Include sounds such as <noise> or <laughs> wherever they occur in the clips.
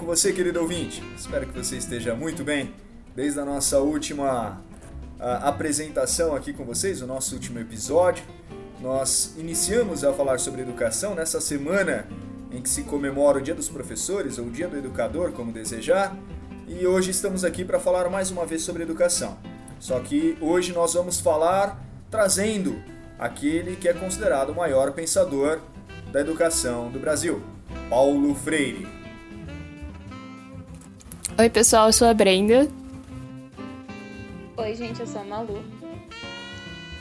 com você, querido ouvinte? Espero que você esteja muito bem. Desde a nossa última a, apresentação aqui com vocês, o nosso último episódio, nós iniciamos a falar sobre educação nessa semana em que se comemora o Dia dos Professores ou o Dia do Educador, como desejar, e hoje estamos aqui para falar mais uma vez sobre educação. Só que hoje nós vamos falar trazendo aquele que é considerado o maior pensador da educação do Brasil, Paulo Freire. Oi, pessoal, eu sou a Brenda. Oi, gente, eu sou a Malu.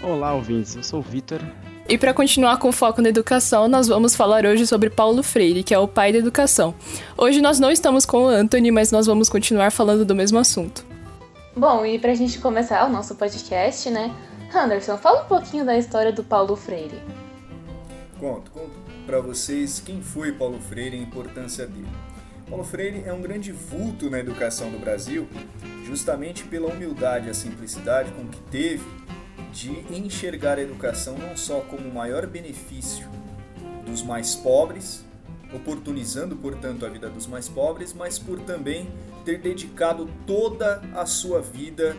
Olá, ouvintes, eu sou o Vitor. E para continuar com foco na educação, nós vamos falar hoje sobre Paulo Freire, que é o pai da educação. Hoje nós não estamos com o Anthony, mas nós vamos continuar falando do mesmo assunto. Bom, e pra gente começar o nosso podcast, né? Anderson, fala um pouquinho da história do Paulo Freire. Conto, conto para vocês quem foi Paulo Freire e a importância dele. Paulo Freire é um grande vulto na educação do Brasil, justamente pela humildade e a simplicidade com que teve de enxergar a educação não só como o maior benefício dos mais pobres, oportunizando, portanto, a vida dos mais pobres, mas por também ter dedicado toda a sua vida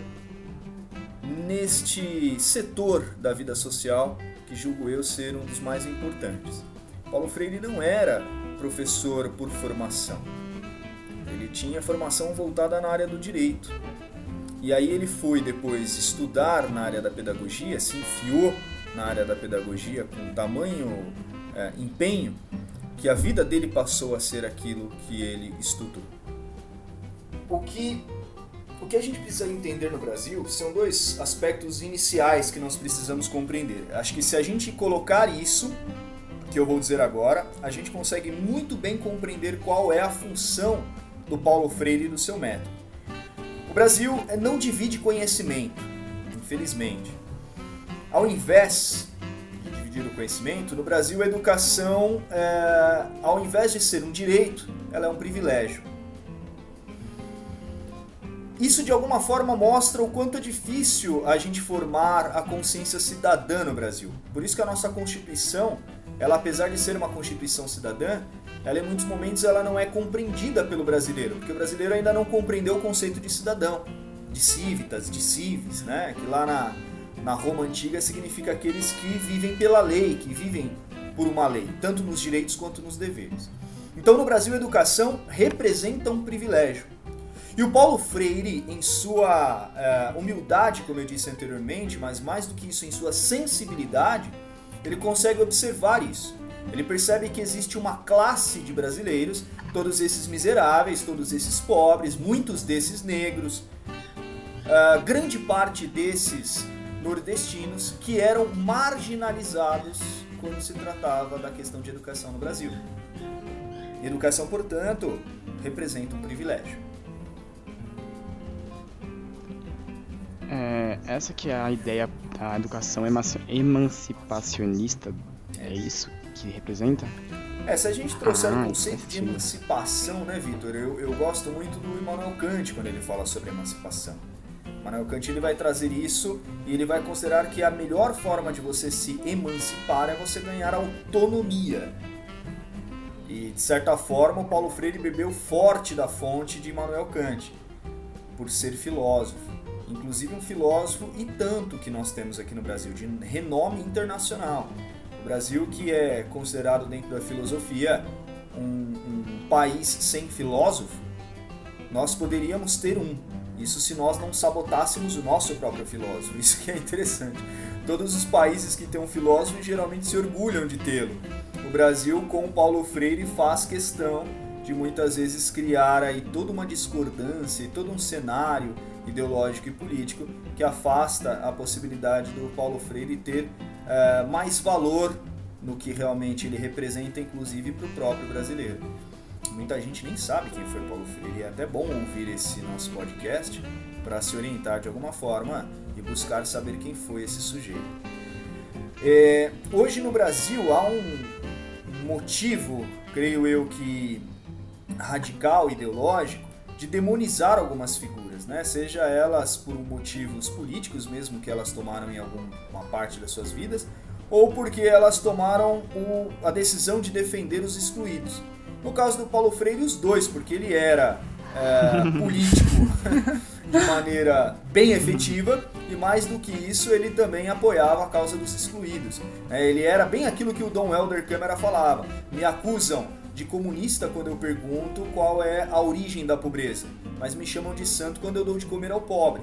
neste setor da vida social que julgo eu ser um dos mais importantes. Paulo Freire não era professor por formação. Ele tinha formação voltada na área do direito. E aí ele foi depois estudar na área da pedagogia, se enfiou na área da pedagogia com tamanho é, empenho que a vida dele passou a ser aquilo que ele estudou. O que o que a gente precisa entender no Brasil são dois aspectos iniciais que nós precisamos compreender. Acho que se a gente colocar isso que eu vou dizer agora, a gente consegue muito bem compreender qual é a função do Paulo Freire e do seu método. O Brasil não divide conhecimento, infelizmente. Ao invés de dividir o conhecimento, no Brasil a educação, é, ao invés de ser um direito, ela é um privilégio. Isso de alguma forma mostra o quanto é difícil a gente formar a consciência cidadã no Brasil. Por isso que a nossa Constituição, ela apesar de ser uma Constituição cidadã, ela em muitos momentos ela não é compreendida pelo brasileiro, porque o brasileiro ainda não compreendeu o conceito de cidadão, de civitas, de civis, né? Que lá na, na Roma antiga significa aqueles que vivem pela lei, que vivem por uma lei, tanto nos direitos quanto nos deveres. Então no Brasil a educação representa um privilégio. E o Paulo Freire, em sua uh, humildade, como eu disse anteriormente, mas mais do que isso, em sua sensibilidade, ele consegue observar isso. Ele percebe que existe uma classe de brasileiros, todos esses miseráveis, todos esses pobres, muitos desses negros, uh, grande parte desses nordestinos que eram marginalizados quando se tratava da questão de educação no Brasil. Educação, portanto, representa um privilégio. É, essa que é a ideia da educação emancipacionista, é isso que representa? É, se a gente trouxer ah, o conceito de emancipação, né, Vitor? Eu, eu gosto muito do Immanuel Kant quando ele fala sobre emancipação. Immanuel Kant ele vai trazer isso e ele vai considerar que a melhor forma de você se emancipar é você ganhar autonomia. E de certa forma, o Paulo Freire bebeu forte da fonte de Immanuel Kant, por ser filósofo inclusive um filósofo e tanto que nós temos aqui no Brasil, de renome internacional. O Brasil que é considerado dentro da filosofia um, um país sem filósofo, nós poderíamos ter um. Isso se nós não sabotássemos o nosso próprio filósofo. Isso que é interessante. Todos os países que têm um filósofo geralmente se orgulham de tê-lo. O Brasil, com Paulo Freire, faz questão de muitas vezes criar aí toda uma discordância, todo um cenário ideológico e político que afasta a possibilidade do Paulo Freire ter uh, mais valor no que realmente ele representa, inclusive para o próprio brasileiro. Muita gente nem sabe quem foi Paulo Freire, é até bom ouvir esse nosso podcast para se orientar de alguma forma e buscar saber quem foi esse sujeito. É, hoje no Brasil há um motivo, creio eu que radical, ideológico, de demonizar algumas figuras, né? seja elas por motivos políticos mesmo que elas tomaram em alguma parte das suas vidas, ou porque elas tomaram o, a decisão de defender os excluídos. No caso do Paulo Freire, os dois, porque ele era é, <laughs> político de maneira bem efetiva e mais do que isso, ele também apoiava a causa dos excluídos. É, ele era bem aquilo que o Dom Helder Câmara falava. Me acusam de comunista quando eu pergunto qual é a origem da pobreza, mas me chamam de santo quando eu dou de comer ao pobre.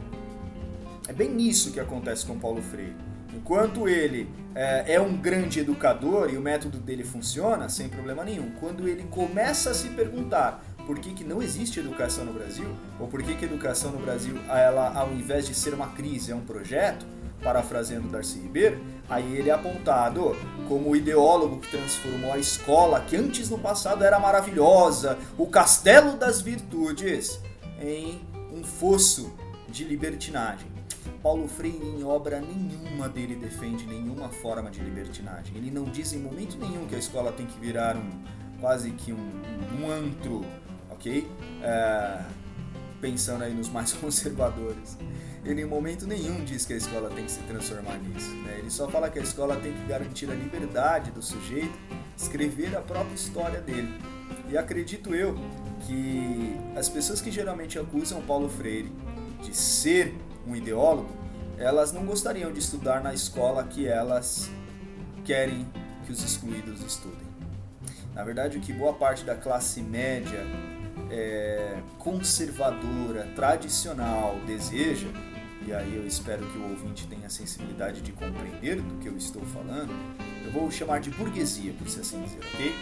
É bem isso que acontece com Paulo Freire. Enquanto ele é, é, um grande educador e o método dele funciona, sem problema nenhum. Quando ele começa a se perguntar por que, que não existe educação no Brasil, ou por que, que a educação no Brasil, ela, ao invés de ser uma crise, é um projeto, parafraseando Darcy Ribeiro, aí ele é apontado como o ideólogo que transformou a escola, que antes no passado era maravilhosa, o castelo das virtudes, em um fosso de libertinagem. Paulo Freire, em obra nenhuma dele, defende nenhuma forma de libertinagem. Ele não diz em momento nenhum que a escola tem que virar um quase que um, um antro ok? É, pensando aí nos mais <laughs> conservadores. Ele em momento nenhum diz que a escola tem que se transformar nisso. Né? Ele só fala que a escola tem que garantir a liberdade do sujeito escrever a própria história dele. E acredito eu que as pessoas que geralmente acusam Paulo Freire de ser um ideólogo, elas não gostariam de estudar na escola que elas querem que os excluídos estudem. Na verdade, o que boa parte da classe média é, conservadora, tradicional deseja, e aí eu espero que o ouvinte tenha a sensibilidade de compreender do que eu estou falando, eu vou chamar de burguesia, por se assim dizer, ok?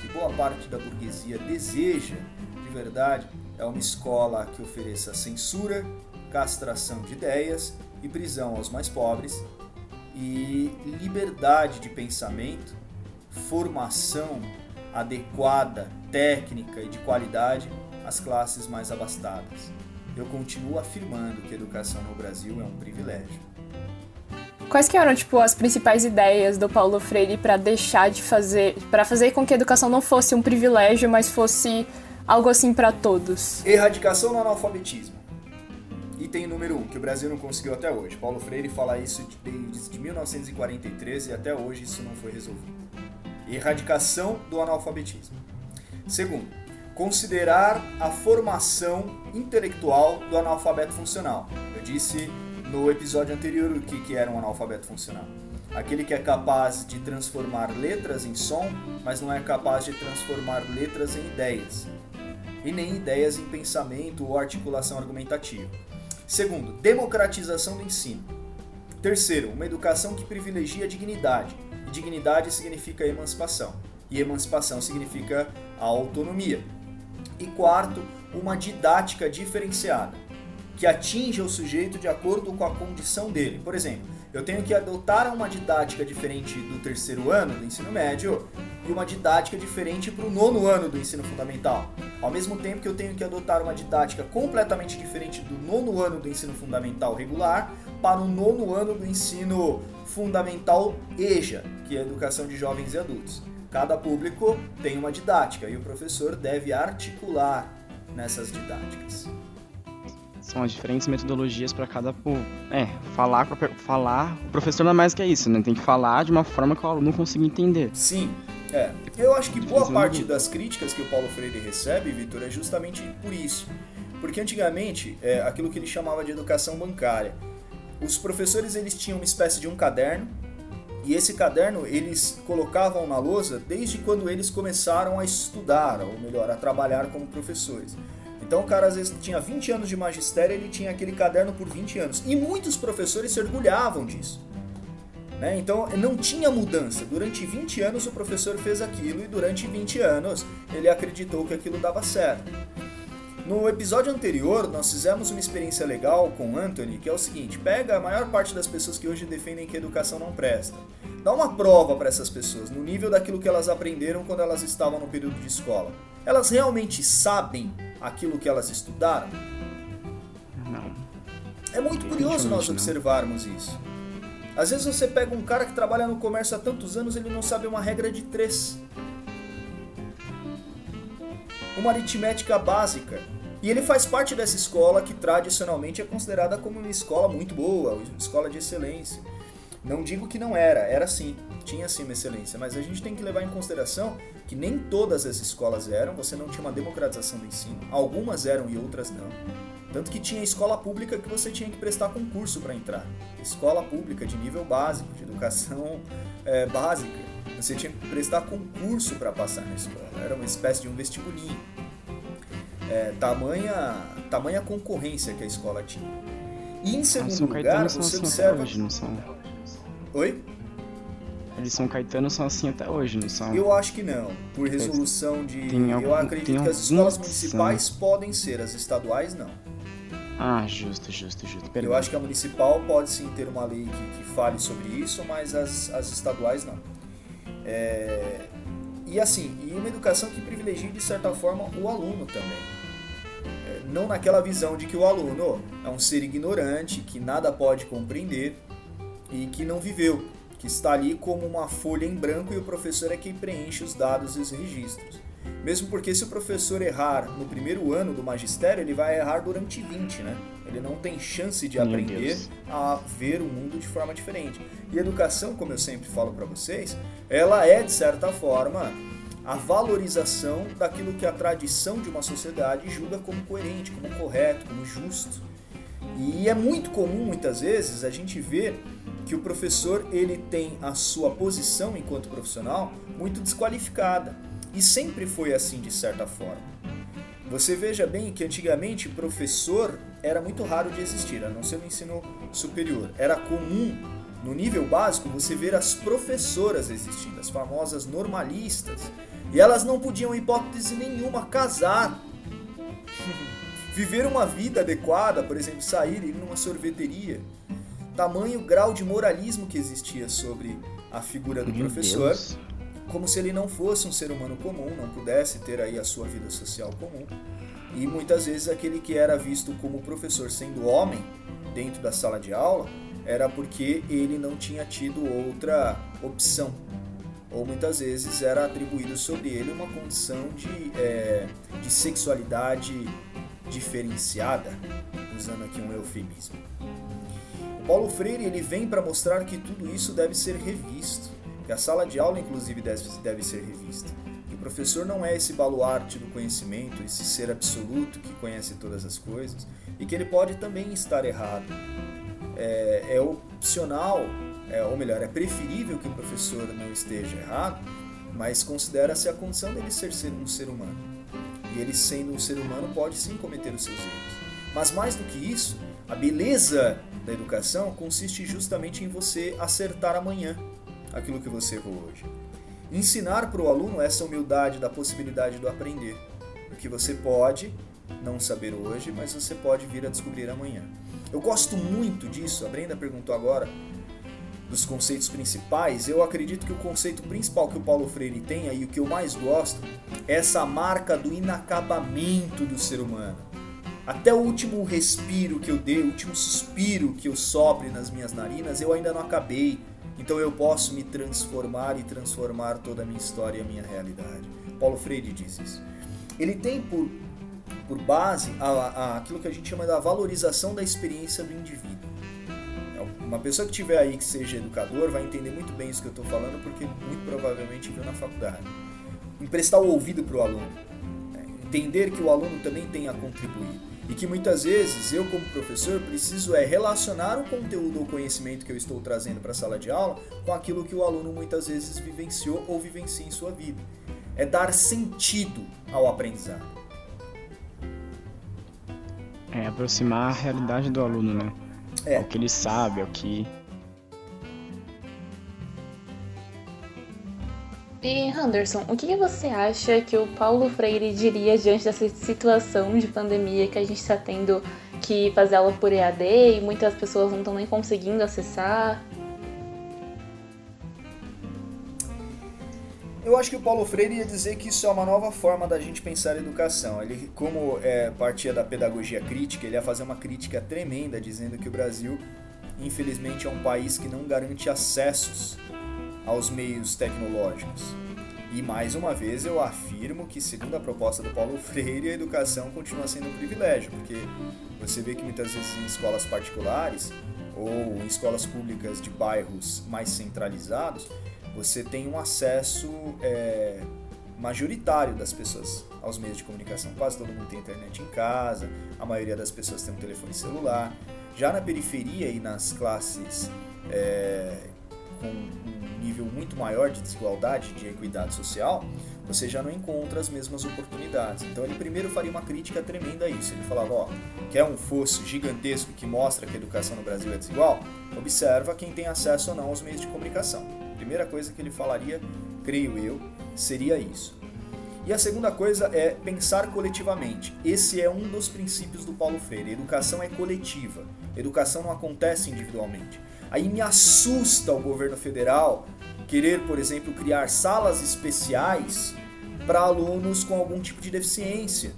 Que boa parte da burguesia deseja, de verdade, é uma escola que ofereça censura, castração de ideias e prisão aos mais pobres, e liberdade de pensamento, formação adequada, técnica e de qualidade às classes mais abastadas. Eu continuo afirmando que educação no Brasil é um privilégio. Quais que eram tipo as principais ideias do Paulo Freire para deixar de fazer, para fazer com que a educação não fosse um privilégio, mas fosse algo assim para todos? Erradicação do analfabetismo. Item número 1, um, que o Brasil não conseguiu até hoje. Paulo Freire fala isso desde 1943 e até hoje isso não foi resolvido erradicação do analfabetismo. Segundo, considerar a formação intelectual do analfabeto funcional. Eu disse no episódio anterior o que, que era um analfabeto funcional. Aquele que é capaz de transformar letras em som, mas não é capaz de transformar letras em ideias. E nem ideias em pensamento ou articulação argumentativa. Segundo, democratização do ensino. Terceiro, uma educação que privilegia a dignidade e dignidade significa emancipação. E emancipação significa a autonomia. E quarto, uma didática diferenciada, que atinja o sujeito de acordo com a condição dele. Por exemplo, eu tenho que adotar uma didática diferente do terceiro ano do ensino médio e uma didática diferente para o nono ano do ensino fundamental. Ao mesmo tempo que eu tenho que adotar uma didática completamente diferente do nono ano do ensino fundamental regular para o nono ano do ensino fundamental EJA, que é a Educação de Jovens e Adultos. Cada público tem uma didática e o professor deve articular nessas didáticas. São as diferentes metodologias para cada é falar falar. O professor não é mais que isso né? Tem que falar de uma forma que o aluno consiga entender. Sim é. Eu acho que boa parte das críticas que o Paulo Freire recebe Vitor é justamente por isso. Porque antigamente é aquilo que ele chamava de educação bancária os professores eles tinham uma espécie de um caderno e esse caderno eles colocavam na lousa desde quando eles começaram a estudar, ou melhor, a trabalhar como professores. Então o cara às vezes tinha 20 anos de magistério, ele tinha aquele caderno por 20 anos. E muitos professores se orgulhavam disso. Né? Então não tinha mudança. Durante 20 anos o professor fez aquilo e durante 20 anos ele acreditou que aquilo dava certo. No episódio anterior, nós fizemos uma experiência legal com o Anthony, que é o seguinte: pega a maior parte das pessoas que hoje defendem que a educação não presta. Dá uma prova para essas pessoas, no nível daquilo que elas aprenderam quando elas estavam no período de escola. Elas realmente sabem aquilo que elas estudaram? Não. É muito curioso nós observarmos não. isso. Às vezes você pega um cara que trabalha no comércio há tantos anos, ele não sabe uma regra de três. Uma aritmética básica. E ele faz parte dessa escola que tradicionalmente é considerada como uma escola muito boa, uma escola de excelência. Não digo que não era, era sim. tinha sim uma excelência, mas a gente tem que levar em consideração que nem todas as escolas eram, você não tinha uma democratização do ensino, algumas eram e outras não. Tanto que tinha escola pública que você tinha que prestar concurso para entrar. Escola pública de nível básico, de educação é, <laughs> básica. Você tinha que prestar concurso para passar na escola. Era uma espécie de um vestibulinho. É, tamanha, tamanha concorrência que a escola tinha. E em segundo lugar, você assim observa. Hoje, não são? Oi? Eles São Caetano são assim até hoje, não são? Eu acho que não. Por resolução de. Tem algum- eu acredito que as escolas municipais podem ser, as estaduais não. Ah, justo, justo, justo. Eu Perdão. acho que a municipal pode sim ter uma lei que, que fale sobre isso, mas as, as estaduais não. É, E assim, e uma educação que privilegie de certa forma o aluno também. Não naquela visão de que o aluno é um ser ignorante, que nada pode compreender e que não viveu, que está ali como uma folha em branco e o professor é quem preenche os dados e os registros. Mesmo porque se o professor errar no primeiro ano do magistério, ele vai errar durante 20, né? Ele não tem chance de Meu aprender Deus. a ver o mundo de forma diferente. E educação, como eu sempre falo para vocês, ela é de certa forma a valorização daquilo que a tradição de uma sociedade julga como coerente, como correto, como justo. E é muito comum muitas vezes a gente ver que o professor ele tem a sua posição enquanto profissional muito desqualificada. E sempre foi assim de certa forma. Você veja bem que antigamente professor era muito raro de existir, a não ser no ensino superior. Era comum no nível básico você ver as professoras existindo, as famosas normalistas. E elas não podiam, em hipótese nenhuma, casar viver uma vida adequada, por exemplo, sair e ir numa sorveteria. Tamanho grau de moralismo que existia sobre a figura do Meu professor, Deus. como se ele não fosse um ser humano comum, não pudesse ter aí a sua vida social comum. E muitas vezes aquele que era visto como professor sendo homem dentro da sala de aula era porque ele não tinha tido outra opção. Ou muitas vezes era atribuído sobre ele uma condição de, é, de sexualidade diferenciada, usando aqui um eufemismo. Paulo Freire ele vem para mostrar que tudo isso deve ser revisto, que a sala de aula inclusive deve, deve ser revista. Que o professor não é esse baluarte do conhecimento, esse ser absoluto que conhece todas as coisas, e que ele pode também estar errado. É, é opcional, é, ou melhor, é preferível que o professor não esteja errado, mas considera-se a condição dele ser, ser um ser humano. E ele, sendo um ser humano, pode sim cometer os seus erros. Mas mais do que isso, a beleza da educação consiste justamente em você acertar amanhã aquilo que você errou hoje. Ensinar para o aluno essa humildade da possibilidade do aprender. O que você pode não saber hoje, mas você pode vir a descobrir amanhã. Eu gosto muito disso, a Brenda perguntou agora dos conceitos principais, eu acredito que o conceito principal que o Paulo Freire tem aí, o que eu mais gosto, é essa marca do inacabamento do ser humano. Até o último respiro que eu dei, o último suspiro que eu sopre nas minhas narinas, eu ainda não acabei. Então eu posso me transformar e transformar toda a minha história e a minha realidade. Paulo Freire diz isso. Ele tem por, por base a, a, aquilo que a gente chama da valorização da experiência do indivíduo. Uma pessoa que tiver aí que seja educador vai entender muito bem isso que eu estou falando, porque muito provavelmente viu na faculdade. Emprestar o ouvido para o aluno. né? Entender que o aluno também tem a contribuir. E que muitas vezes eu, como professor, preciso é relacionar o conteúdo ou conhecimento que eu estou trazendo para a sala de aula com aquilo que o aluno muitas vezes vivenciou ou vivencia em sua vida. É dar sentido ao aprendizado. É aproximar a realidade do aluno, né? É. O que ele sabe, o que. E Henderson, o que você acha que o Paulo Freire diria diante dessa situação de pandemia que a gente está tendo que fazer aula por EAD e muitas pessoas não estão nem conseguindo acessar? Eu acho que o Paulo Freire ia dizer que isso é uma nova forma da gente pensar a educação. Ele, como é, partia da pedagogia crítica, ele ia fazer uma crítica tremenda dizendo que o Brasil, infelizmente, é um país que não garante acessos aos meios tecnológicos. E mais uma vez eu afirmo que, segundo a proposta do Paulo <laughs> Freire, a educação continua sendo um privilégio, porque você vê que muitas vezes em escolas particulares ou em escolas públicas de bairros mais centralizados, você tem um acesso é, majoritário das pessoas aos meios de comunicação. Quase todo mundo tem internet em casa, a maioria das pessoas tem um telefone celular. Já na periferia e nas classes é, com um nível muito maior de desigualdade, de equidade social, você já não encontra as mesmas oportunidades. Então ele primeiro faria uma crítica tremenda a isso. Ele falava, ó, quer um fosso gigantesco que mostra que a educação no Brasil é desigual? Observa quem tem acesso ou não aos meios de comunicação. Primeira coisa que ele falaria, creio eu, seria isso. E a segunda coisa é pensar coletivamente. Esse é um dos princípios do Paulo Freire. Educação é coletiva. Educação não acontece individualmente. Aí me assusta o governo federal querer, por exemplo, criar salas especiais para alunos com algum tipo de deficiência.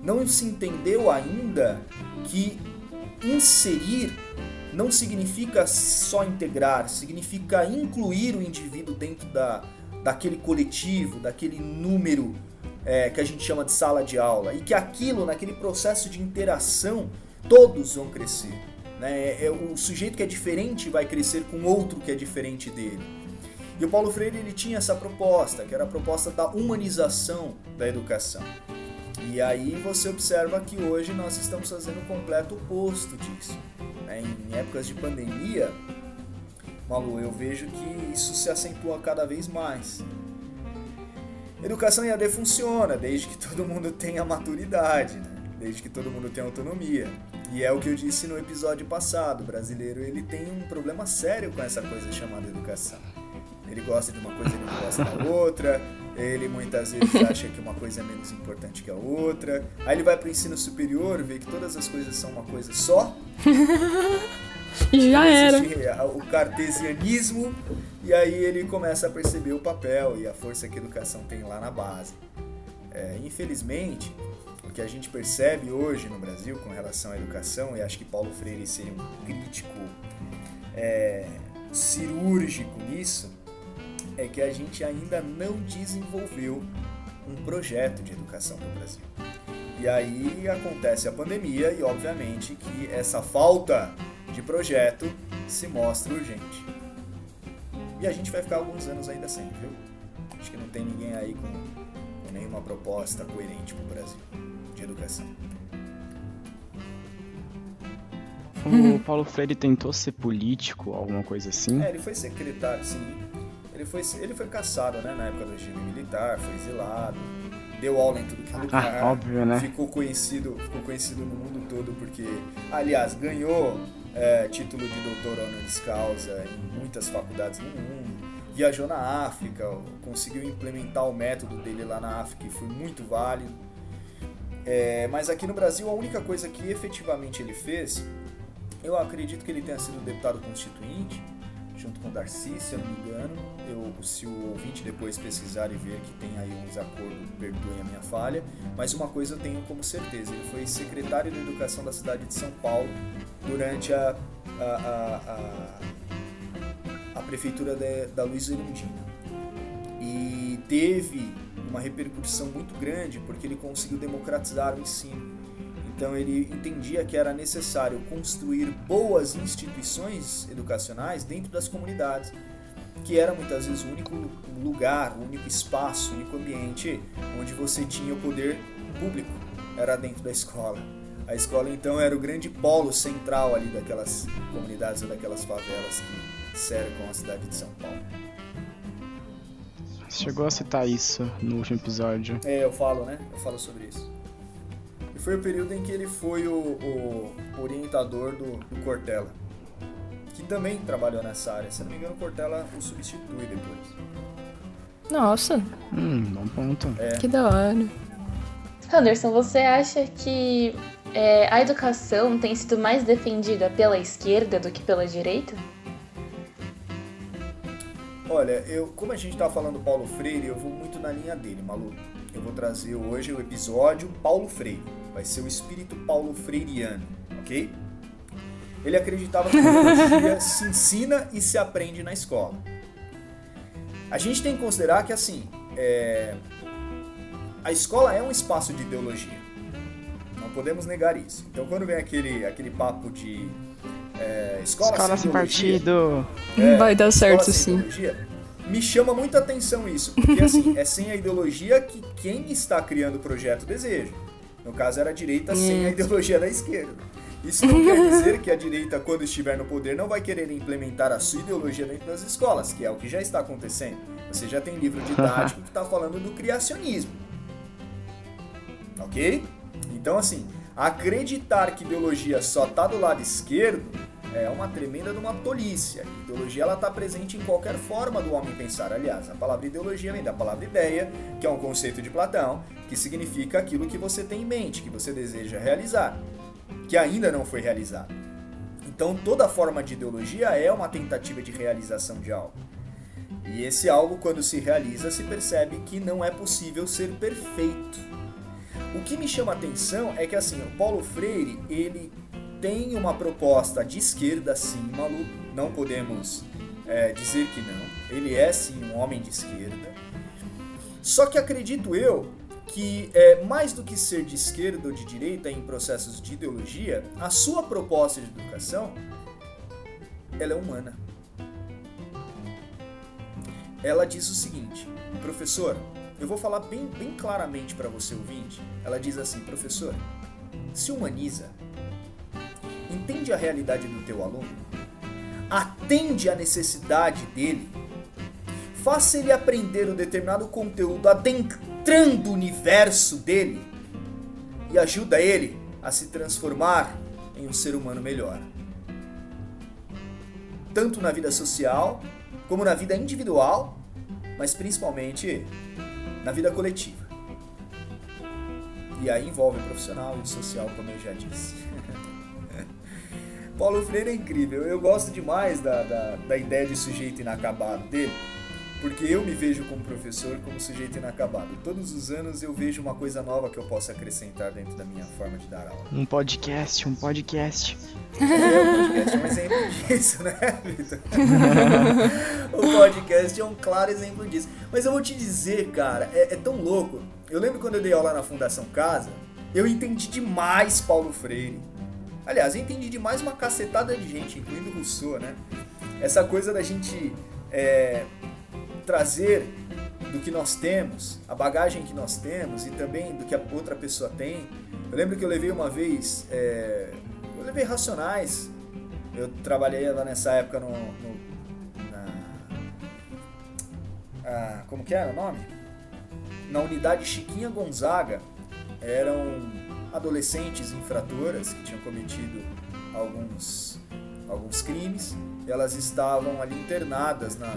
Não se entendeu ainda que inserir não significa só integrar, significa incluir o indivíduo dentro da, daquele coletivo, daquele número é, que a gente chama de sala de aula. E que aquilo, naquele processo de interação, todos vão crescer. Né? É, o sujeito que é diferente vai crescer com outro que é diferente dele. E o Paulo Freire ele tinha essa proposta, que era a proposta da humanização da educação. E aí você observa que hoje nós estamos fazendo o completo oposto disso. Né? Em épocas de pandemia, Malu, eu vejo que isso se acentua cada vez mais. Educação EAD funciona desde que <laughs> todo mundo tenha maturidade, né? desde que todo mundo tenha autonomia. E é o que eu disse no episódio passado, o brasileiro ele tem um problema sério com essa coisa chamada educação. Ele gosta de uma coisa e não gosta da outra, ele muitas vezes <laughs> acha que uma coisa é menos importante que a outra. Aí ele vai para o ensino superior, vê que todas as coisas são uma coisa só. <laughs> e já era. O cartesianismo, e aí ele começa a perceber o papel e a força que a educação tem lá na base. É, infelizmente, o que a gente percebe hoje no Brasil com relação à educação, e acho que Paulo Freire seria um crítico é, cirúrgico nisso, é que a gente ainda não desenvolveu um projeto de educação no Brasil. E aí acontece a pandemia e obviamente que essa falta de projeto se mostra urgente. E a gente vai ficar alguns anos ainda sem, viu? Acho que não tem ninguém aí com, com nenhuma proposta coerente para o Brasil de educação. O Paulo Freire tentou ser político, alguma coisa assim? É, ele foi secretário, sim. Ele foi, ele foi caçado, né, na época do regime militar, foi exilado, deu aula em tudo que é lugar. Ah, óbvio, né? Ficou conhecido, ficou conhecido no mundo todo porque, aliás, ganhou é, título de doutor honoris causa em muitas faculdades no mundo. Viajou na África, conseguiu implementar o método dele lá na África e foi muito válido. É, mas aqui no Brasil, a única coisa que efetivamente ele fez, eu acredito que ele tenha sido deputado constituinte, junto com o Darcy, se eu não me engano. Eu, se o ouvinte depois pesquisar e ver que tem aí um desacordo, perdoem a minha falha. Mas uma coisa eu tenho como certeza: ele foi secretário de Educação da cidade de São Paulo durante a, a, a, a, a prefeitura de, da Luiz Erundina. E teve uma repercussão muito grande porque ele conseguiu democratizar o ensino então ele entendia que era necessário construir boas instituições educacionais dentro das comunidades, que era muitas vezes o único lugar, o único espaço, o único ambiente onde você tinha o poder público, era dentro da escola. A escola então era o grande polo central ali daquelas comunidades ou daquelas favelas que cercam a cidade de São Paulo. Chegou a citar isso no último episódio. É, eu falo, né? Eu falo sobre isso foi o período em que ele foi o, o orientador do, do, Cortella, que também trabalhou nessa área. Se não me engano, o Cortella o substitui depois. Nossa! Hum, bom ponto. É. Que da hora. Anderson, você acha que é, a educação tem sido mais defendida pela esquerda do que pela direita? Olha, eu, como a gente está falando do Paulo Freire, eu vou muito na linha dele, Malu. Eu vou trazer hoje o episódio Paulo Freire vai ser o espírito paulo freiriano, ok? Ele acreditava que a ideologia <laughs> se ensina e se aprende na escola. A gente tem que considerar que assim, é... a escola é um espaço de ideologia. Não podemos negar isso. Então quando vem aquele, aquele papo de é, escola, escola sem, sem partido, é, vai dar certo sim. Me chama muita atenção isso, porque assim, é sem a ideologia que quem está criando o projeto deseja. No caso, era a direita sem a ideologia da esquerda. Isso não quer dizer que a direita, quando estiver no poder, não vai querer implementar a sua ideologia dentro das escolas, que é o que já está acontecendo. Você já tem livro didático que está falando do criacionismo. Ok? Então, assim, acreditar que ideologia só está do lado esquerdo é uma tremenda de uma tolice. A ideologia ela está presente em qualquer forma do homem pensar. Aliás, a palavra ideologia vem da palavra ideia, que é um conceito de Platão, que significa aquilo que você tem em mente, que você deseja realizar, que ainda não foi realizado. Então, toda forma de ideologia é uma tentativa de realização de algo. E esse algo, quando se realiza, se percebe que não é possível ser perfeito. O que me chama a atenção é que assim, o Paulo Freire, ele tem uma proposta de esquerda, sim, Malu, não podemos é, dizer que não. Ele é sim um homem de esquerda. Só que acredito eu que é, mais do que ser de esquerda ou de direita em processos de ideologia, a sua proposta de educação ela é humana. Ela diz o seguinte, professor, eu vou falar bem, bem claramente para você ouvinte. Ela diz assim, professor, se humaniza, entende a realidade do teu aluno, atende à necessidade dele, faça ele aprender um determinado conteúdo adentrando o universo dele e ajuda ele a se transformar em um ser humano melhor. Tanto na vida social, como na vida individual, mas principalmente na vida coletiva. E aí envolve o profissional e o social, como eu já disse. Paulo Freire é incrível. Eu gosto demais da, da, da, ideia de sujeito inacabado dele, porque eu me vejo como professor como sujeito inacabado. E todos os anos eu vejo uma coisa nova que eu posso acrescentar dentro da minha forma de dar aula. Um podcast, um podcast. É, o podcast é um exemplo disso, né, Vitor? <laughs> o podcast é um claro exemplo disso. Mas eu vou te dizer, cara, é, é tão louco. Eu lembro quando eu dei aula na Fundação Casa, eu entendi demais Paulo Freire Aliás, eu entendi demais uma cacetada de gente, incluindo Rousseau, né? Essa coisa da gente é, trazer do que nós temos, a bagagem que nós temos e também do que a outra pessoa tem. Eu lembro que eu levei uma vez, é, eu levei Racionais. Eu trabalhei lá nessa época no, no na, ah, como que era o nome? Na unidade Chiquinha Gonzaga. Eram adolescentes infratoras que tinham cometido alguns, alguns crimes. Elas estavam ali internadas na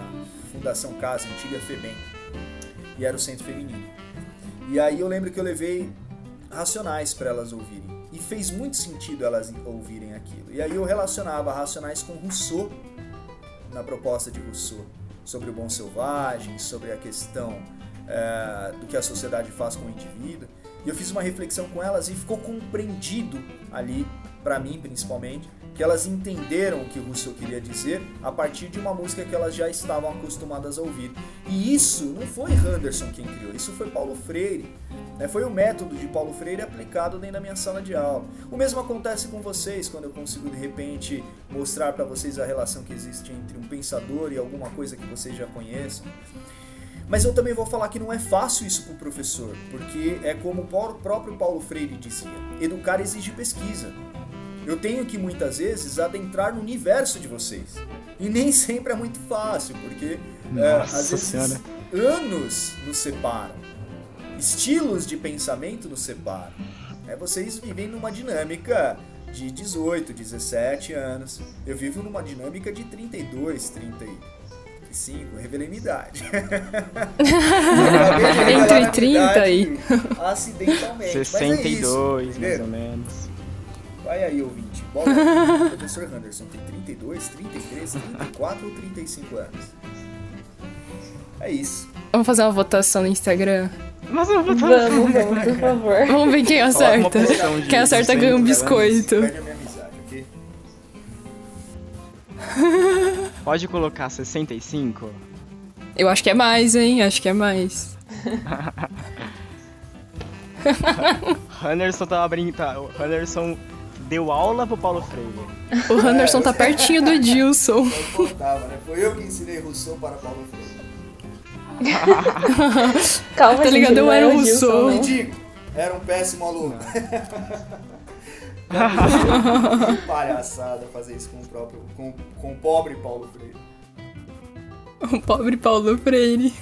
Fundação Casa, antiga FEBEM, e era o centro feminino. E aí eu lembro que eu levei Racionais para elas ouvirem. E fez muito sentido elas ouvirem aquilo. E aí eu relacionava Racionais com Rousseau, na proposta de Rousseau, sobre o bom selvagem, sobre a questão é, do que a sociedade faz com o indivíduo. E eu fiz uma reflexão com elas e ficou compreendido ali, para mim principalmente, que elas entenderam o que o Rousseau queria dizer a partir de uma música que elas já estavam acostumadas a ouvir. E isso não foi Henderson quem criou, isso foi Paulo Freire. Né? Foi o método de Paulo Freire aplicado dentro da minha sala de aula. O mesmo acontece com vocês quando eu consigo de repente mostrar para vocês a relação que existe entre um pensador e alguma coisa que vocês já conheçam. Mas eu também vou falar que não é fácil isso para o professor, porque é como o próprio Paulo Freire dizia: educar exige pesquisa. Eu tenho que muitas vezes adentrar no universo de vocês. E nem sempre é muito fácil, porque é, às vezes senhora. anos nos separam, estilos de pensamento nos separam. É, vocês vivem numa dinâmica de 18, 17 anos. Eu vivo numa dinâmica de 32, 30 25, revelei minha idade. <laughs> Entre 30 e. Acidentalmente. 62, é isso, mais ou menos. Vai aí, ouvinte. Bola. o professor Henderson tem 32, 33, 34 ou 35 anos? É isso. Vamos fazer uma votação no Instagram? Mas vamos, vamos, vamos, por favor. Vamos ver quem acerta. Quem acerta ganha um biscoito. Perde a minha amizade, ok? <laughs> Pode colocar 65? Eu acho que é mais, hein? Acho que é mais. <laughs> Anderson tava brincando. O Anderson deu aula pro Paulo Freire. O Anderson tá pertinho do Edilson. Eu contava, né? Foi eu que ensinei Rousseau para Paulo Freire. Calma, <laughs> Tá ligado? Eu era o um não. Ridículo. Era um péssimo aluno. <laughs> Que <laughs> Palhaçada fazer isso com o próprio. com, com o pobre Paulo Freire. O pobre Paulo Freire.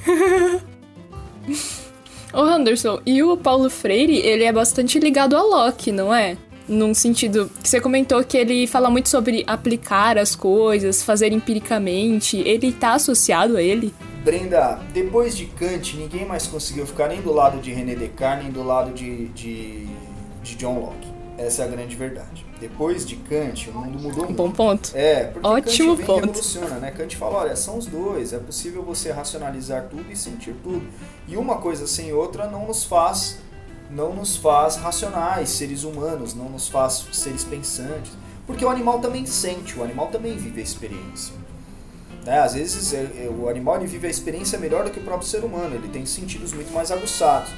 Ô Anderson, e o Paulo Freire, ele é bastante ligado a Locke, não é? Num sentido que você comentou que ele fala muito sobre aplicar as coisas, fazer empiricamente. Ele tá associado a ele? Brenda, depois de Kant, ninguém mais conseguiu ficar nem do lado de René Descartes, nem do lado de, de, de John Locke. Essa é a grande verdade. Depois de Kant, o mundo mudou Um muito. bom ponto. É, porque Ótimo Kant ponto. revoluciona, né? Kant fala, olha, são os dois, é possível você racionalizar tudo e sentir tudo. E uma coisa sem outra não nos faz não nos faz racionais, seres humanos, não nos faz seres pensantes. Porque o animal também sente, o animal também vive a experiência. Né? Às vezes é- é- o animal vive a experiência melhor do que o próprio ser humano, ele tem sentidos muito mais aguçados.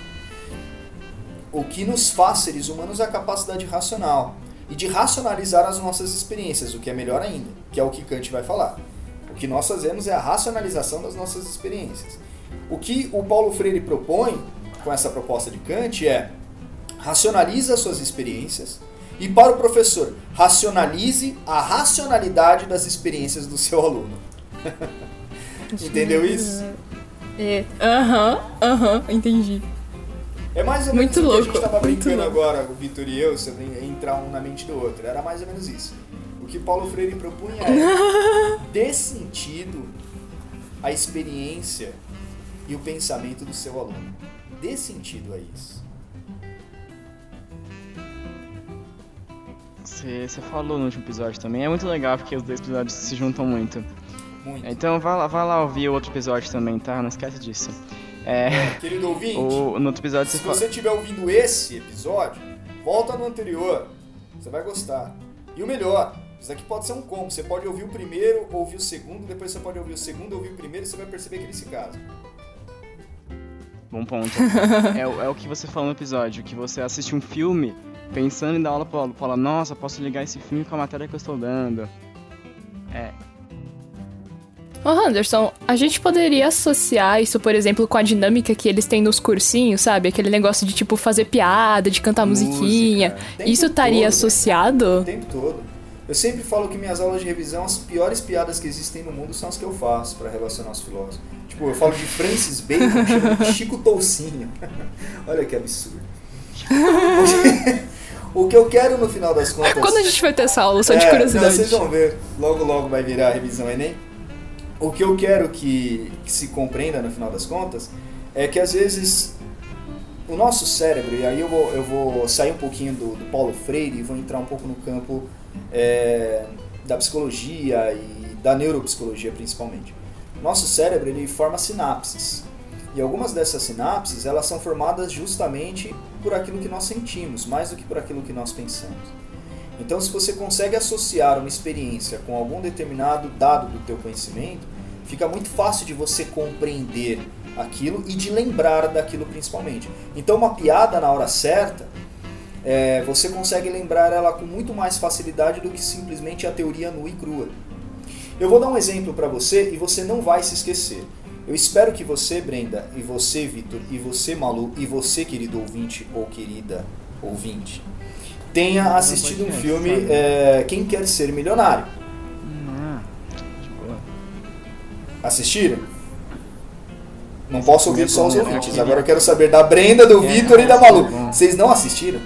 O que nos faz seres humanos é a capacidade racional e de racionalizar as nossas experiências, o que é melhor ainda, que é o que Kant vai falar. O que nós fazemos é a racionalização das nossas experiências. O que o Paulo Freire propõe com essa proposta de Kant é racionalize as suas experiências e para o professor, racionalize a racionalidade das experiências do seu aluno. <laughs> Entendeu isso? É. Aham, aham, entendi. É mais ou menos Muito o que a louco, gente estava muito brincando agora, o Vitor e eu, sobre entrar um na mente do outro. Era mais ou menos isso. O que Paulo Freire propunha é <laughs> dê sentido à experiência e o pensamento do seu aluno. Dê sentido a isso. Você, você falou no último episódio também. É muito legal porque os dois episódios se juntam muito. Muito. Então vai lá, vai lá ouvir o outro episódio também, tá? Não esquece disso. É, Querido ouvinte, o, no outro episódio você se fala. você estiver ouvindo esse episódio, volta no anterior. Você vai gostar. E o melhor, isso aqui pode ser um combo. Você pode ouvir o primeiro, ouvir o segundo, depois você pode ouvir o segundo, ouvir o primeiro e você vai perceber que ele se casa. Bom ponto. <laughs> é, o- é o que você falou no episódio, que você assiste um filme pensando em dar aula pro aluno. Fala, nossa, posso ligar esse filme com a matéria que eu estou dando. É, Ô Anderson, a gente poderia associar isso, por exemplo, com a dinâmica que eles têm nos cursinhos, sabe? Aquele negócio de, tipo, fazer piada, de cantar musiquinha. Música. Tem Isso estaria né? associado? O tempo todo. Eu sempre falo que minhas aulas de revisão, as piores piadas que existem no mundo são as que eu faço para relacionar os filósofos. Tipo, eu falo de Francis Bacon, chamo de Chico Toucinho. <laughs> Olha que absurdo. <laughs> o que eu quero no final das contas. Quando a gente vai ter essa aula, só de É, curiosidade? Não, vocês vão ver. Logo, logo vai virar a revisão Enem. O que eu quero que, que se compreenda no final das contas é que às vezes o nosso cérebro, e aí eu vou, eu vou sair um pouquinho do, do Paulo Freire e vou entrar um pouco no campo é, da psicologia e da neuropsicologia principalmente. Nosso cérebro ele forma sinapses. E algumas dessas sinapses elas são formadas justamente por aquilo que nós sentimos, mais do que por aquilo que nós pensamos. Então, se você consegue associar uma experiência com algum determinado dado do teu conhecimento, fica muito fácil de você compreender aquilo e de lembrar daquilo principalmente. Então, uma piada na hora certa, é, você consegue lembrar ela com muito mais facilidade do que simplesmente a teoria nua e crua. Eu vou dar um exemplo para você e você não vai se esquecer. Eu espero que você, Brenda, e você, Vitor, e você, Malu, e você, querido ouvinte ou querida ouvinte, tenha assistido um filme é, Quem Quer Ser Milionário. ah, de boa. Assistiram? Não posso ouvir só os ouvintes. Agora eu quero saber da Brenda, do É, Vitor e da Malu. bom. Vocês não assistiram?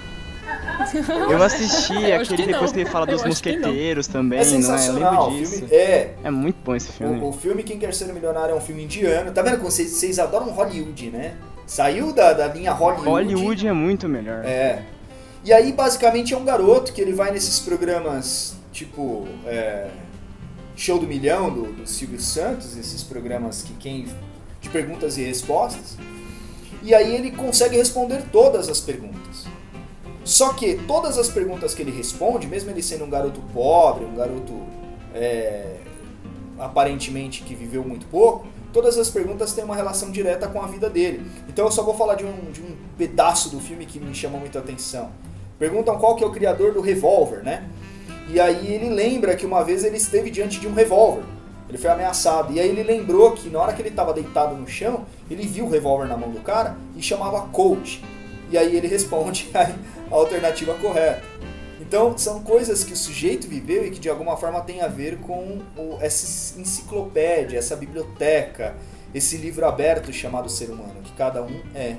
<laughs> Eu assisti Eu acho aquele que depois que ele fala dos mosqueteiros também, É não é? Eu sensacional. filme é. É muito bom esse filme. O, o filme Quem Quer Ser Milionário é um filme indiano. Tá vendo como vocês, vocês adoram Hollywood, né? Saiu da, da linha Hollywood. Hollywood é muito melhor. É. E aí, basicamente, é um garoto que ele vai nesses programas tipo é, Show do Milhão do, do Silvio Santos, esses programas que quem de perguntas e respostas. E aí ele consegue responder todas as perguntas. Só que todas as perguntas que ele responde, mesmo ele sendo um garoto pobre, um garoto é, aparentemente que viveu muito pouco, todas as perguntas têm uma relação direta com a vida dele. Então eu só vou falar de um, de um pedaço do filme que me chamou muita atenção. Perguntam qual que é o criador do revólver, né? E aí ele lembra que uma vez ele esteve diante de um revólver. Ele foi ameaçado. E aí ele lembrou que na hora que ele estava deitado no chão, ele viu o revólver na mão do cara e chamava coach. E aí ele responde <laughs> a alternativa correta. Então, são coisas que o sujeito viveu e que de alguma forma tem a ver com essa enciclopédia, essa biblioteca, esse livro aberto chamado ser humano, que cada um é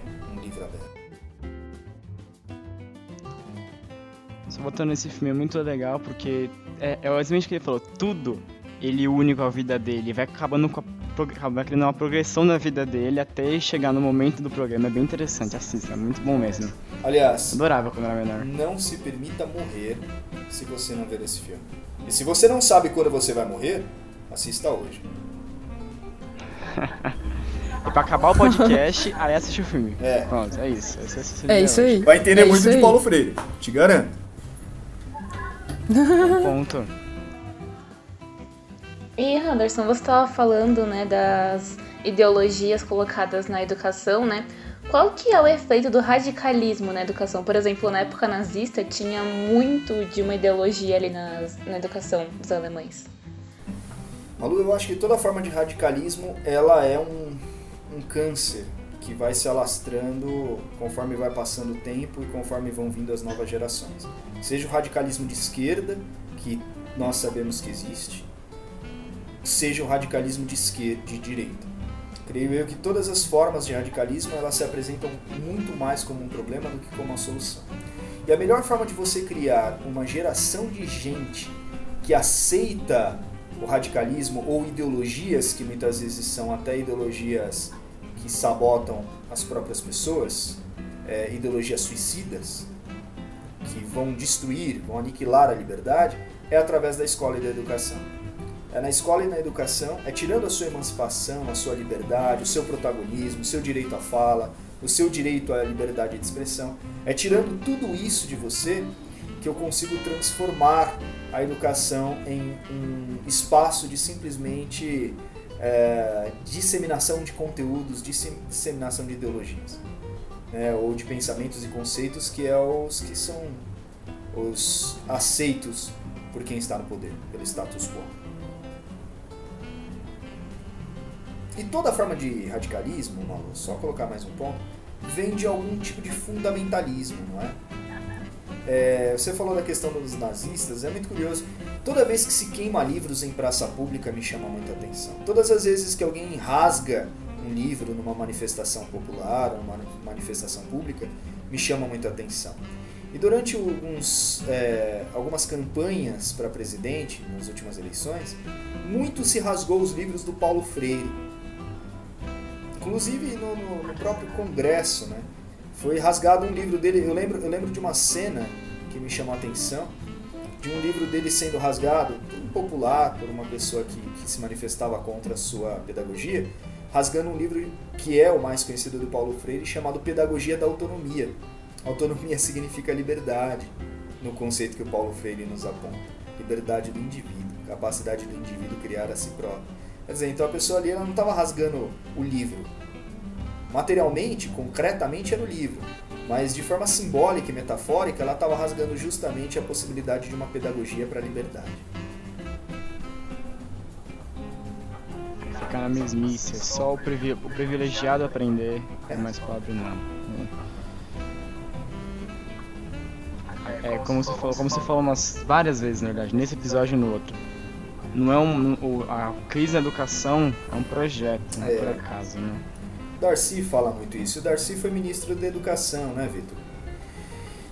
Só voltando nesse filme é muito legal porque é, é exatamente o que ele falou, tudo ele une com a vida dele, vai acabando com a vai criando uma progressão na vida dele até chegar no momento do programa. É bem interessante, assista, é muito bom mesmo. Aliás, adorava quando era menor. Não se permita morrer se você não ver esse filme. E se você não sabe quando você vai morrer, assista hoje. <laughs> e pra acabar o podcast, aí assiste o filme. É. Pronto, é isso. é, é isso aí. Vai entender é muito de Paulo Freire, te garanto. Ponto. E Anderson, você estava falando, né, das ideologias colocadas na educação, né? Qual que é o efeito do radicalismo na educação? Por exemplo, na época nazista tinha muito de uma ideologia ali na, na educação dos alemães. Malu, eu acho que toda forma de radicalismo ela é um, um câncer que vai se alastrando conforme vai passando o tempo e conforme vão vindo as novas gerações. Seja o radicalismo de esquerda, que nós sabemos que existe, seja o radicalismo de esquerda, de direita. Creio eu que todas as formas de radicalismo elas se apresentam muito mais como um problema do que como uma solução. E a melhor forma de você criar uma geração de gente que aceita o radicalismo ou ideologias que muitas vezes são até ideologias que sabotam as próprias pessoas, é, ideologias suicidas, que vão destruir, vão aniquilar a liberdade, é através da escola e da educação. É na escola e na educação, é tirando a sua emancipação, a sua liberdade, o seu protagonismo, o seu direito à fala, o seu direito à liberdade de expressão, é tirando tudo isso de você que eu consigo transformar a educação em um espaço de simplesmente é, disseminação de conteúdos, disseminação de ideologias, né, ou de pensamentos e conceitos que é os que são os aceitos por quem está no poder, pelo status quo. E toda forma de radicalismo, Malu, só colocar mais um ponto, vem de algum tipo de fundamentalismo, não é? É? Você falou da questão dos nazistas, é muito curioso. Toda vez que se queima livros em praça pública me chama muita atenção. Todas as vezes que alguém rasga um livro numa manifestação popular, uma manifestação pública, me chama muita atenção. E durante alguns, é, algumas campanhas para presidente, nas últimas eleições, muito se rasgou os livros do Paulo Freire Inclusive no, no, no, próprio Congresso, né? Foi rasgado um livro dele. Eu lembro, eu lembro de uma cena que me chamou a atenção, de um livro dele sendo rasgado, popular, por uma pessoa que, que se manifestava contra a sua pedagogia, rasgando um livro que é o mais conhecido do Paulo Freire, chamado Pedagogia da Autonomia. Autonomia significa liberdade, no conceito que o Paulo Freire nos aponta. Liberdade do indivíduo, capacidade do indivíduo criar a si próprio. Quer dizer, então a pessoa ali ela não estava rasgando o livro. Materialmente, concretamente era o livro, mas de forma simbólica e metafórica ela estava rasgando justamente a possibilidade de uma pedagogia para a liberdade. Ficar na mesmice, é só o, privilegiado aprender, é mais pobre não. É como você falou, como você falou umas várias vezes, na verdade, nesse episódio e no outro não é um, a crise na educação é um projeto, não é. por acaso, né? Darcy fala muito isso. O Darcy foi ministro da Educação, né, Vitor?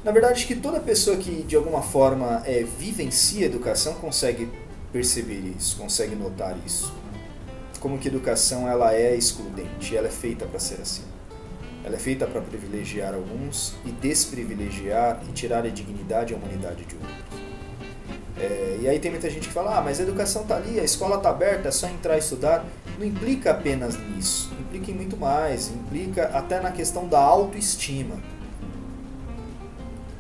Na verdade, que toda pessoa que de alguma forma é, vivencia educação consegue perceber isso, consegue notar isso. Como que educação ela é excludente, ela é feita para ser assim. Ela é feita para privilegiar alguns e desprivilegiar e tirar a dignidade e a humanidade de outros. É, e aí tem muita gente que fala, ah, mas a educação está ali, a escola está aberta, é só entrar e estudar. Não implica apenas nisso, implica em muito mais, implica até na questão da autoestima.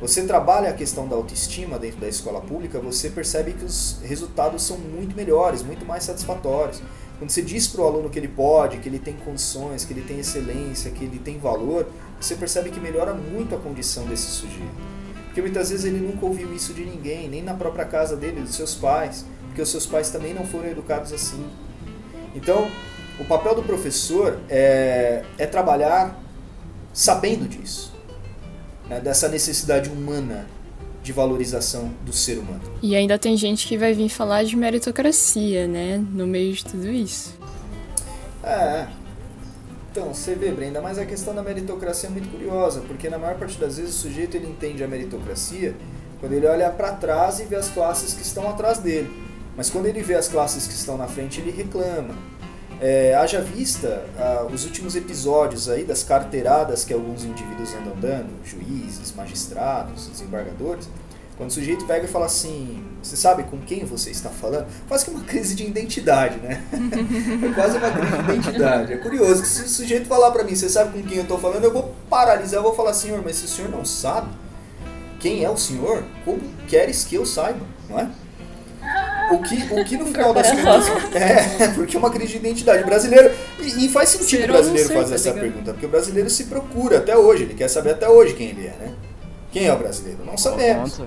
Você trabalha a questão da autoestima dentro da escola pública, você percebe que os resultados são muito melhores, muito mais satisfatórios. Quando você diz para o aluno que ele pode, que ele tem condições, que ele tem excelência, que ele tem valor, você percebe que melhora muito a condição desse sujeito. Porque muitas vezes ele nunca ouviu isso de ninguém, nem na própria casa dele, dos seus pais, porque os seus pais também não foram educados assim. Então, o papel do professor é, é trabalhar sabendo disso, né, dessa necessidade humana de valorização do ser humano. E ainda tem gente que vai vir falar de meritocracia, né, no meio de tudo isso. É. Então, você vê, Brenda, mas a questão da meritocracia é muito curiosa, porque na maior parte das vezes o sujeito ele entende a meritocracia quando ele olha para trás e vê as classes que estão atrás dele. Mas quando ele vê as classes que estão na frente, ele reclama. É, haja vista ah, os últimos episódios aí das carteiradas que alguns indivíduos andam dando, juízes, magistrados, desembargadores, quando o sujeito pega e fala assim, você sabe com quem você está falando? Quase que uma crise de identidade, né? <laughs> é quase uma crise de identidade. É curioso que se o sujeito falar para mim, você sabe com quem eu estou falando, eu vou paralisar, eu vou falar, senhor, mas se o senhor não sabe quem é o senhor, como queres que eu saiba, não é? O que, o que no <laughs> final das contas. É, porque é uma crise de identidade brasileira. E, e faz sentido o brasileiro fazer essa pergunta, porque o brasileiro se procura até hoje, ele quer saber até hoje quem ele é, né? Quem é o brasileiro? Não sabemos.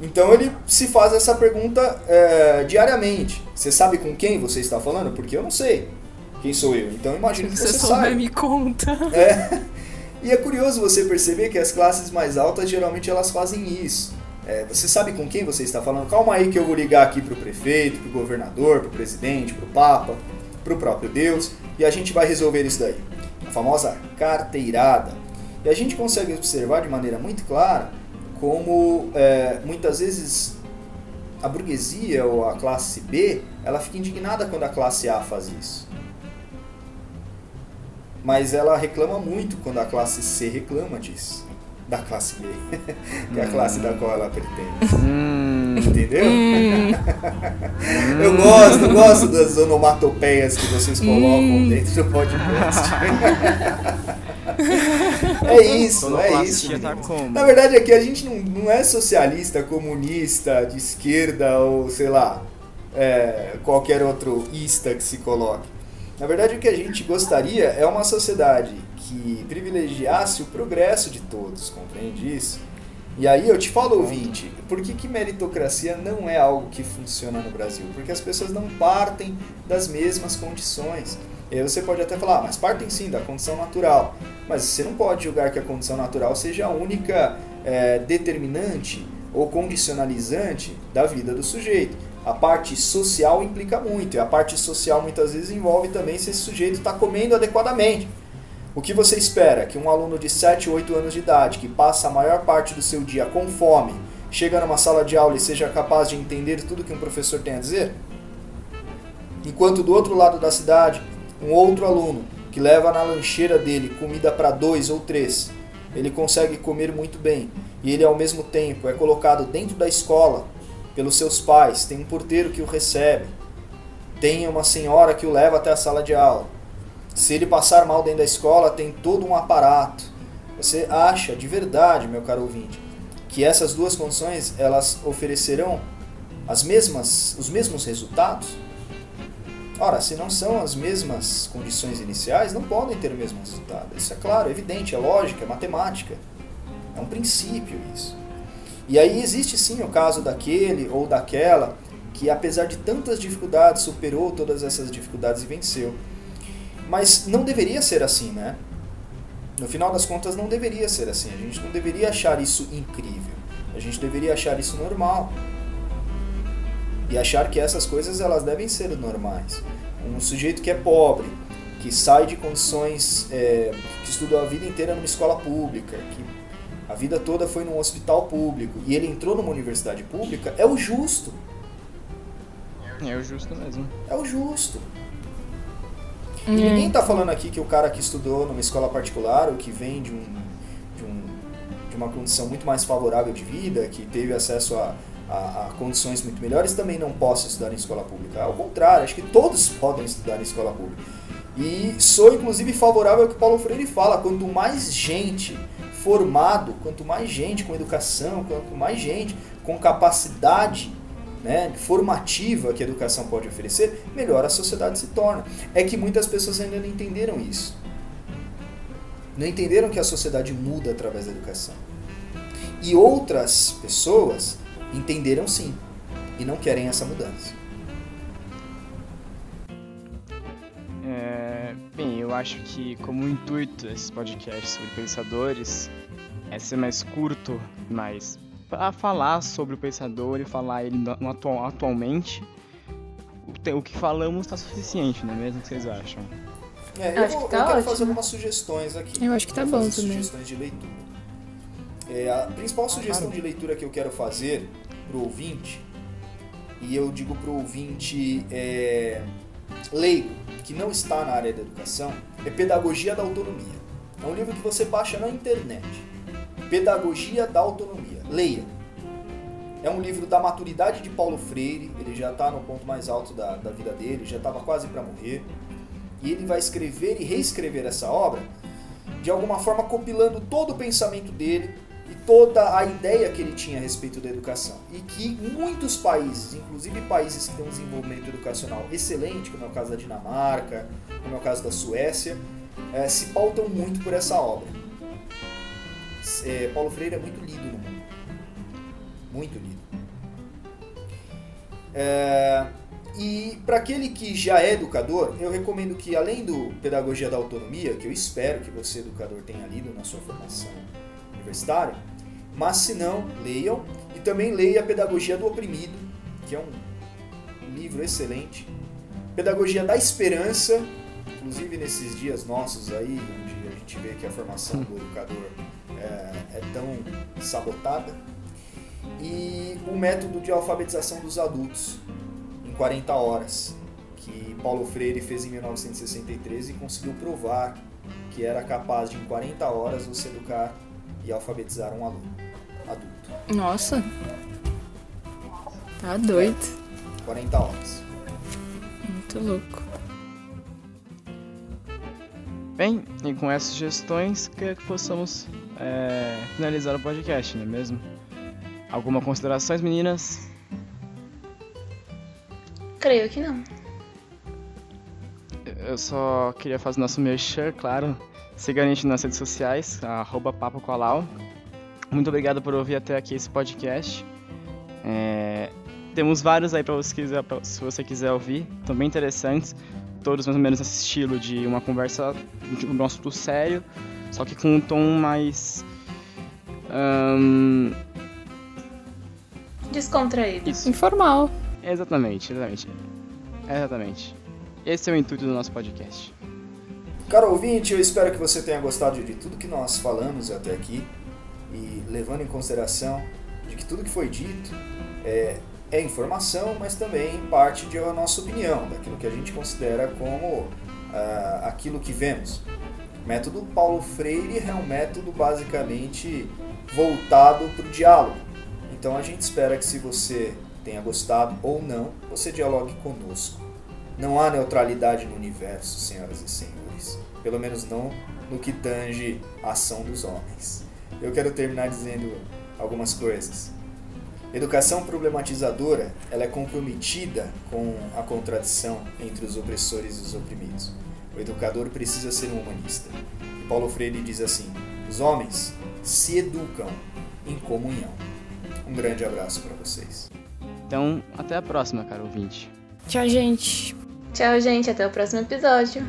Então ele se faz essa pergunta é, diariamente. Você sabe com quem você está falando? Porque eu não sei quem sou eu. Então imagino que você, você sabe. me conta. É. <laughs> E é curioso você perceber que as classes mais altas geralmente elas fazem isso. É, você sabe com quem você está falando? Calma aí que eu vou ligar aqui para o prefeito, para o governador, para o presidente, para o papa, para o próprio Deus e a gente vai resolver isso daí. A famosa carteirada. E a gente consegue observar de maneira muito clara como é, muitas vezes a burguesia ou a classe B ela fica indignada quando a classe A faz isso. Mas ela reclama muito quando a classe C reclama disso. Da classe B, <laughs> que é a classe da qual ela pretende. Hum. Entendeu? Hum. eu gosto, eu gosto das onomatopeias que vocês colocam hum. dentro do podcast. <laughs> é isso, é isso. Tá Na verdade, aqui a gente não, não é socialista, comunista, de esquerda ou sei lá, é, qualquer outro ista que se coloque. Na verdade, o que a gente gostaria é uma sociedade que privilegiasse o progresso de todos, compreende isso? E aí eu te falo, ouvinte, por que, que meritocracia não é algo que funciona no Brasil? Porque as pessoas não partem das mesmas condições. E aí você pode até falar, ah, mas partem sim da condição natural. Mas você não pode julgar que a condição natural seja a única é, determinante ou condicionalizante da vida do sujeito. A parte social implica muito, e a parte social muitas vezes envolve também se esse sujeito está comendo adequadamente. O que você espera? Que um aluno de 7, 8 anos de idade, que passa a maior parte do seu dia com fome, chega numa sala de aula e seja capaz de entender tudo que um professor tem a dizer? Enquanto do outro lado da cidade, um outro aluno que leva na lancheira dele comida para dois ou três, ele consegue comer muito bem e ele ao mesmo tempo é colocado dentro da escola pelos seus pais, tem um porteiro que o recebe, tem uma senhora que o leva até a sala de aula se ele passar mal dentro da escola, tem todo um aparato. Você acha de verdade, meu caro ouvinte, que essas duas condições elas oferecerão as mesmas, os mesmos resultados? Ora, se não são as mesmas condições iniciais, não podem ter o mesmo resultado. Isso é claro, é evidente, é lógica, é matemática. É um princípio isso. E aí existe sim o caso daquele ou daquela que, apesar de tantas dificuldades, superou todas essas dificuldades e venceu. Mas não deveria ser assim, né? No final das contas, não deveria ser assim. A gente não deveria achar isso incrível. A gente deveria achar isso normal. E achar que essas coisas elas devem ser normais. Um sujeito que é pobre, que sai de condições, é, que estudou a vida inteira numa escola pública, que a vida toda foi num hospital público e ele entrou numa universidade pública, é o justo. É o justo mesmo. É o justo. E ninguém está falando aqui que o cara que estudou numa escola particular ou que vem de, um, de, um, de uma condição muito mais favorável de vida, que teve acesso a, a, a, condições muito melhores, também não possa estudar em escola pública. Ao contrário, acho que todos podem estudar em escola pública. E sou inclusive favorável ao que Paulo Freire fala: quanto mais gente formado, quanto mais gente com educação, quanto mais gente com capacidade né, formativa que a educação pode oferecer, melhor a sociedade se torna. É que muitas pessoas ainda não entenderam isso. Não entenderam que a sociedade muda através da educação. E outras pessoas entenderam sim e não querem essa mudança. acho que como intuito desses podcasts sobre pensadores é ser mais curto, mais para falar sobre o pensador e falar ele no atual, atualmente, o, o que falamos está suficiente, não é mesmo? O que vocês acham? É, eu, vou, que tá eu quero fazer algumas sugestões aqui. Eu acho que tá bom também. Sugestões de leitura. É, a principal ah, sugestão de leitura que eu quero fazer pro ouvinte, e eu digo pro ouvinte é, leigo, que não está na área da educação, é Pedagogia da Autonomia. É um livro que você baixa na internet. Pedagogia da Autonomia. Leia. É um livro da maturidade de Paulo Freire, ele já está no ponto mais alto da, da vida dele, já estava quase para morrer. E ele vai escrever e reescrever essa obra, de alguma forma compilando todo o pensamento dele e toda a ideia que ele tinha a respeito da educação. E que muitos países, inclusive países que têm um desenvolvimento educacional excelente, como é o caso da Dinamarca, como é o caso da Suécia, é, se pautam muito por essa obra. É, Paulo Freire é muito lido no mundo. Muito lido. É, e para aquele que já é educador, eu recomendo que, além do Pedagogia da Autonomia, que eu espero que você, educador, tenha lido na sua formação universitária, mas se não, leiam. E também leia Pedagogia do Oprimido, que é um livro excelente. Pedagogia da Esperança, inclusive nesses dias nossos aí, onde a gente vê que a formação do educador é, é tão sabotada. E o método de alfabetização dos adultos, em 40 horas, que Paulo Freire fez em 1963 e conseguiu provar que era capaz de, em 40 horas, você educar e alfabetizar um aluno adulto. Nossa! Tá doido. 40 horas. Muito louco. Bem, e com essas sugestões, que possamos é, finalizar o podcast, não é mesmo? Alguma considerações, meninas? Creio que não. Eu só queria fazer nosso merchan, claro. Siga a gente nas redes sociais, arroba Papo Colau. Muito obrigado por ouvir até aqui esse podcast. É, temos vários aí para você quiser, se você quiser ouvir, estão bem interessantes. Todos mais ou menos nesse estilo de uma conversa, de um assunto sério, só que com um tom mais. Um... Descontraído. Isso. Informal. Exatamente, exatamente. Exatamente. Esse é o intuito do nosso podcast. Caro ouvinte, eu espero que você tenha gostado de tudo que nós falamos até aqui e levando em consideração de que tudo que foi dito é, é informação, mas também parte de a nossa opinião, daquilo que a gente considera como uh, aquilo que vemos. Método Paulo Freire é um método basicamente voltado para o diálogo. Então a gente espera que se você tenha gostado ou não, você dialogue conosco. Não há neutralidade no universo, senhoras e senhores. Pelo menos não no que tange a ação dos homens. Eu quero terminar dizendo algumas coisas. Educação problematizadora, ela é comprometida com a contradição entre os opressores e os oprimidos. O educador precisa ser um humanista. E Paulo Freire diz assim: os homens se educam em comunhão. Um grande abraço para vocês. Então, até a próxima, caro ouvinte. Tchau, gente. Tchau, gente. Até o próximo episódio.